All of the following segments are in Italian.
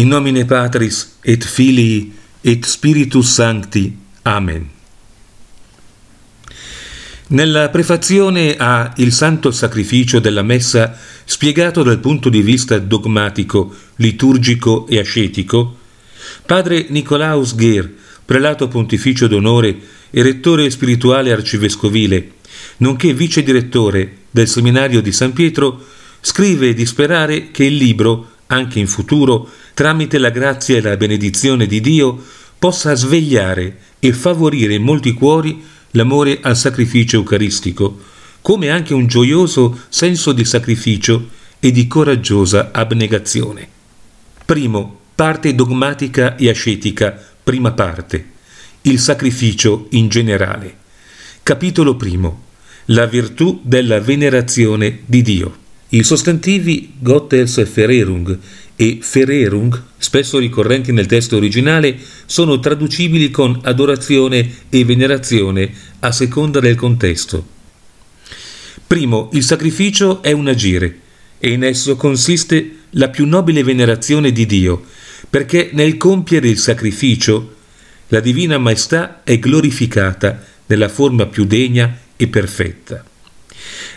In nomine Patris et Filii et Spiritus Sancti. Amen. Nella prefazione a Il Santo Sacrificio della Messa, spiegato dal punto di vista dogmatico, liturgico e ascetico, padre Nicolaus Gher, prelato pontificio d'onore e rettore spirituale arcivescovile, nonché vice direttore del seminario di San Pietro, scrive di sperare che il libro, anche in futuro, tramite la grazia e la benedizione di Dio, possa svegliare e favorire in molti cuori l'amore al sacrificio eucaristico, come anche un gioioso senso di sacrificio e di coraggiosa abnegazione. Primo, parte dogmatica e ascetica, prima parte. Il sacrificio in generale. Capitolo primo. La virtù della venerazione di Dio. I sostantivi Gottes Fererung e Fererung, spesso ricorrenti nel testo originale, sono traducibili con adorazione e venerazione a seconda del contesto. Primo, il sacrificio è un agire e in esso consiste la più nobile venerazione di Dio, perché nel compiere il sacrificio la divina maestà è glorificata nella forma più degna e perfetta.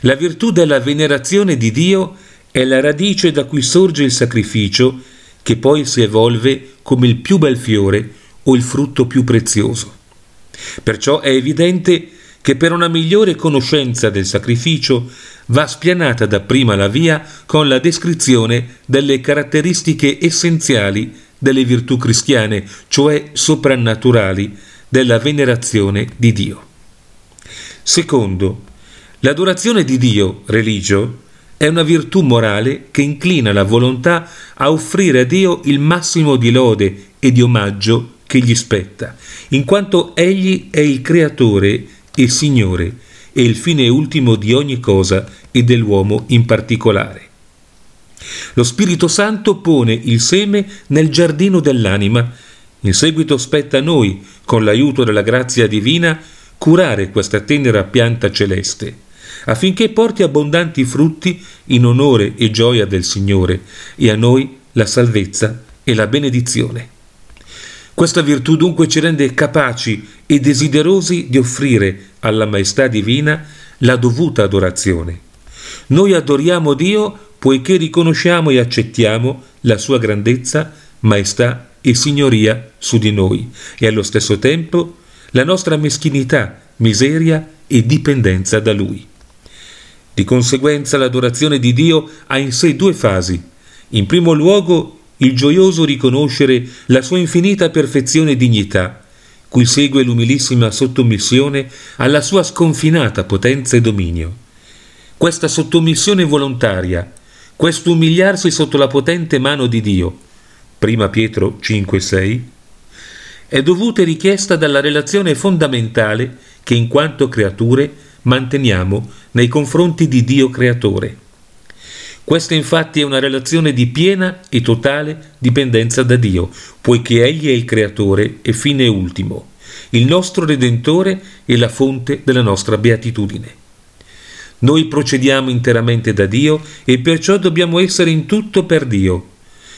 La virtù della venerazione di Dio è è la radice da cui sorge il sacrificio che poi si evolve come il più bel fiore o il frutto più prezioso. Perciò è evidente che per una migliore conoscenza del sacrificio va spianata dapprima la via con la descrizione delle caratteristiche essenziali delle virtù cristiane, cioè soprannaturali, della venerazione di Dio. Secondo, l'adorazione di Dio, religio, è una virtù morale che inclina la volontà a offrire a Dio il massimo di lode e di omaggio che gli spetta, in quanto Egli è il Creatore e Signore e il fine ultimo di ogni cosa e dell'uomo in particolare. Lo Spirito Santo pone il seme nel giardino dell'anima, in seguito spetta a noi, con l'aiuto della grazia divina, curare questa tenera pianta celeste affinché porti abbondanti frutti in onore e gioia del Signore e a noi la salvezza e la benedizione. Questa virtù dunque ci rende capaci e desiderosi di offrire alla Maestà Divina la dovuta adorazione. Noi adoriamo Dio poiché riconosciamo e accettiamo la sua grandezza, maestà e signoria su di noi e allo stesso tempo la nostra meschinità, miseria e dipendenza da Lui. Di conseguenza l'adorazione di Dio ha in sé due fasi. In primo luogo il gioioso riconoscere la sua infinita perfezione e dignità, cui segue l'umilissima sottomissione alla sua sconfinata potenza e dominio. Questa sottomissione volontaria, questo umiliarsi sotto la potente mano di Dio, prima Pietro 5,6, è dovuta e richiesta dalla relazione fondamentale che in quanto creature manteniamo nei confronti di Dio creatore. Questa infatti è una relazione di piena e totale dipendenza da Dio, poiché Egli è il creatore e fine ultimo, il nostro Redentore e la fonte della nostra beatitudine. Noi procediamo interamente da Dio e perciò dobbiamo essere in tutto per Dio.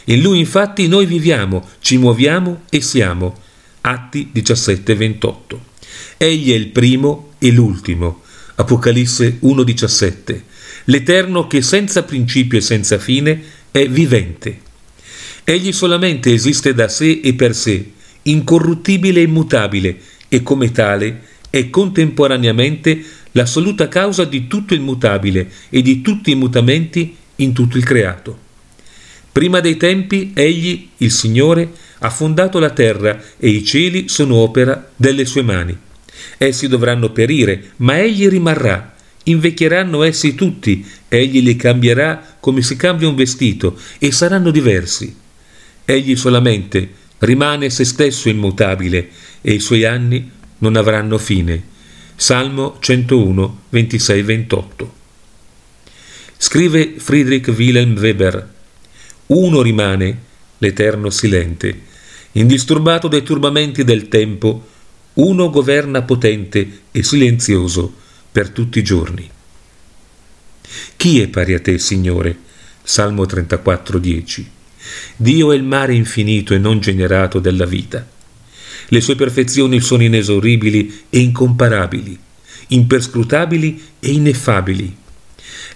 In Lui infatti noi viviamo, ci muoviamo e siamo. Atti 17-28. Egli è il primo e l'ultimo, Apocalisse 1.17. L'Eterno che senza principio e senza fine è vivente. Egli solamente esiste da sé e per sé, incorruttibile e immutabile, e come tale è contemporaneamente l'assoluta causa di tutto il mutabile e di tutti i mutamenti in tutto il creato. Prima dei tempi, egli, il Signore, ha fondato la terra e i cieli sono opera delle sue mani. Essi dovranno perire, ma egli rimarrà. Invecchieranno essi tutti, egli li cambierà come si cambia un vestito, e saranno diversi. Egli solamente rimane se stesso immutabile, e i suoi anni non avranno fine. Salmo 101, 26-28. Scrive Friedrich Wilhelm Weber, uno rimane, l'eterno silente, indisturbato dai turbamenti del tempo, uno governa potente e silenzioso per tutti i giorni. Chi è pari a te, Signore? Salmo 34, 10. Dio è il mare infinito e non generato della vita. Le sue perfezioni sono inesauribili e incomparabili, imperscrutabili e ineffabili.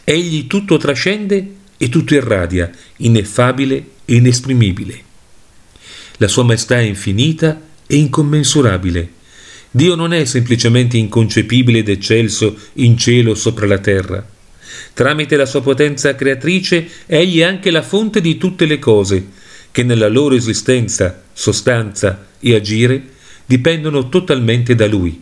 Egli tutto trascende e tutto irradia, ineffabile e inesprimibile. La sua maestà è infinita e incommensurabile. Dio non è semplicemente inconcepibile ed eccelso in cielo sopra la terra. Tramite la sua potenza creatrice, egli è anche la fonte di tutte le cose, che nella loro esistenza, sostanza e agire dipendono totalmente da Lui.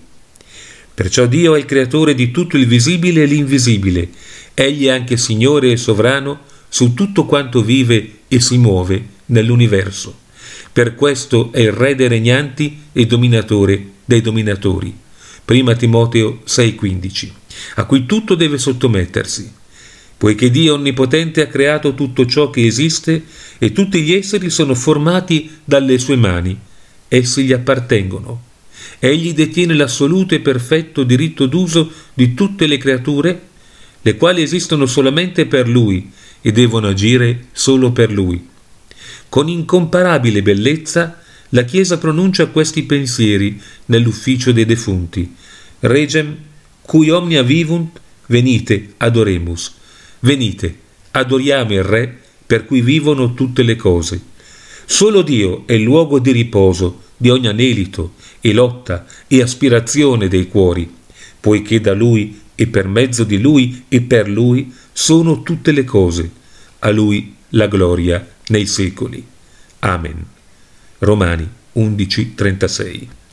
Perciò Dio è il creatore di tutto il visibile e l'invisibile. Egli è anche Signore e sovrano su tutto quanto vive e si muove nell'universo. Per questo è il Re dei regnanti e dominatore dei dominatori. Prima Timoteo 6,15, a cui tutto deve sottomettersi. Poiché Dio Onnipotente ha creato tutto ciò che esiste e tutti gli esseri sono formati dalle sue mani, essi gli appartengono. Egli detiene l'assoluto e perfetto diritto d'uso di tutte le creature, le quali esistono solamente per Lui e devono agire solo per Lui. Con incomparabile bellezza la Chiesa pronuncia questi pensieri nell'ufficio dei defunti. Regem, cui omnia vivunt, venite, adoremus. Venite, adoriamo il Re per cui vivono tutte le cose. Solo Dio è il luogo di riposo di ogni anelito e lotta e aspirazione dei cuori, poiché da Lui e per mezzo di Lui e per Lui sono tutte le cose. A Lui la gloria nei secoli. Amen. Romani 11:36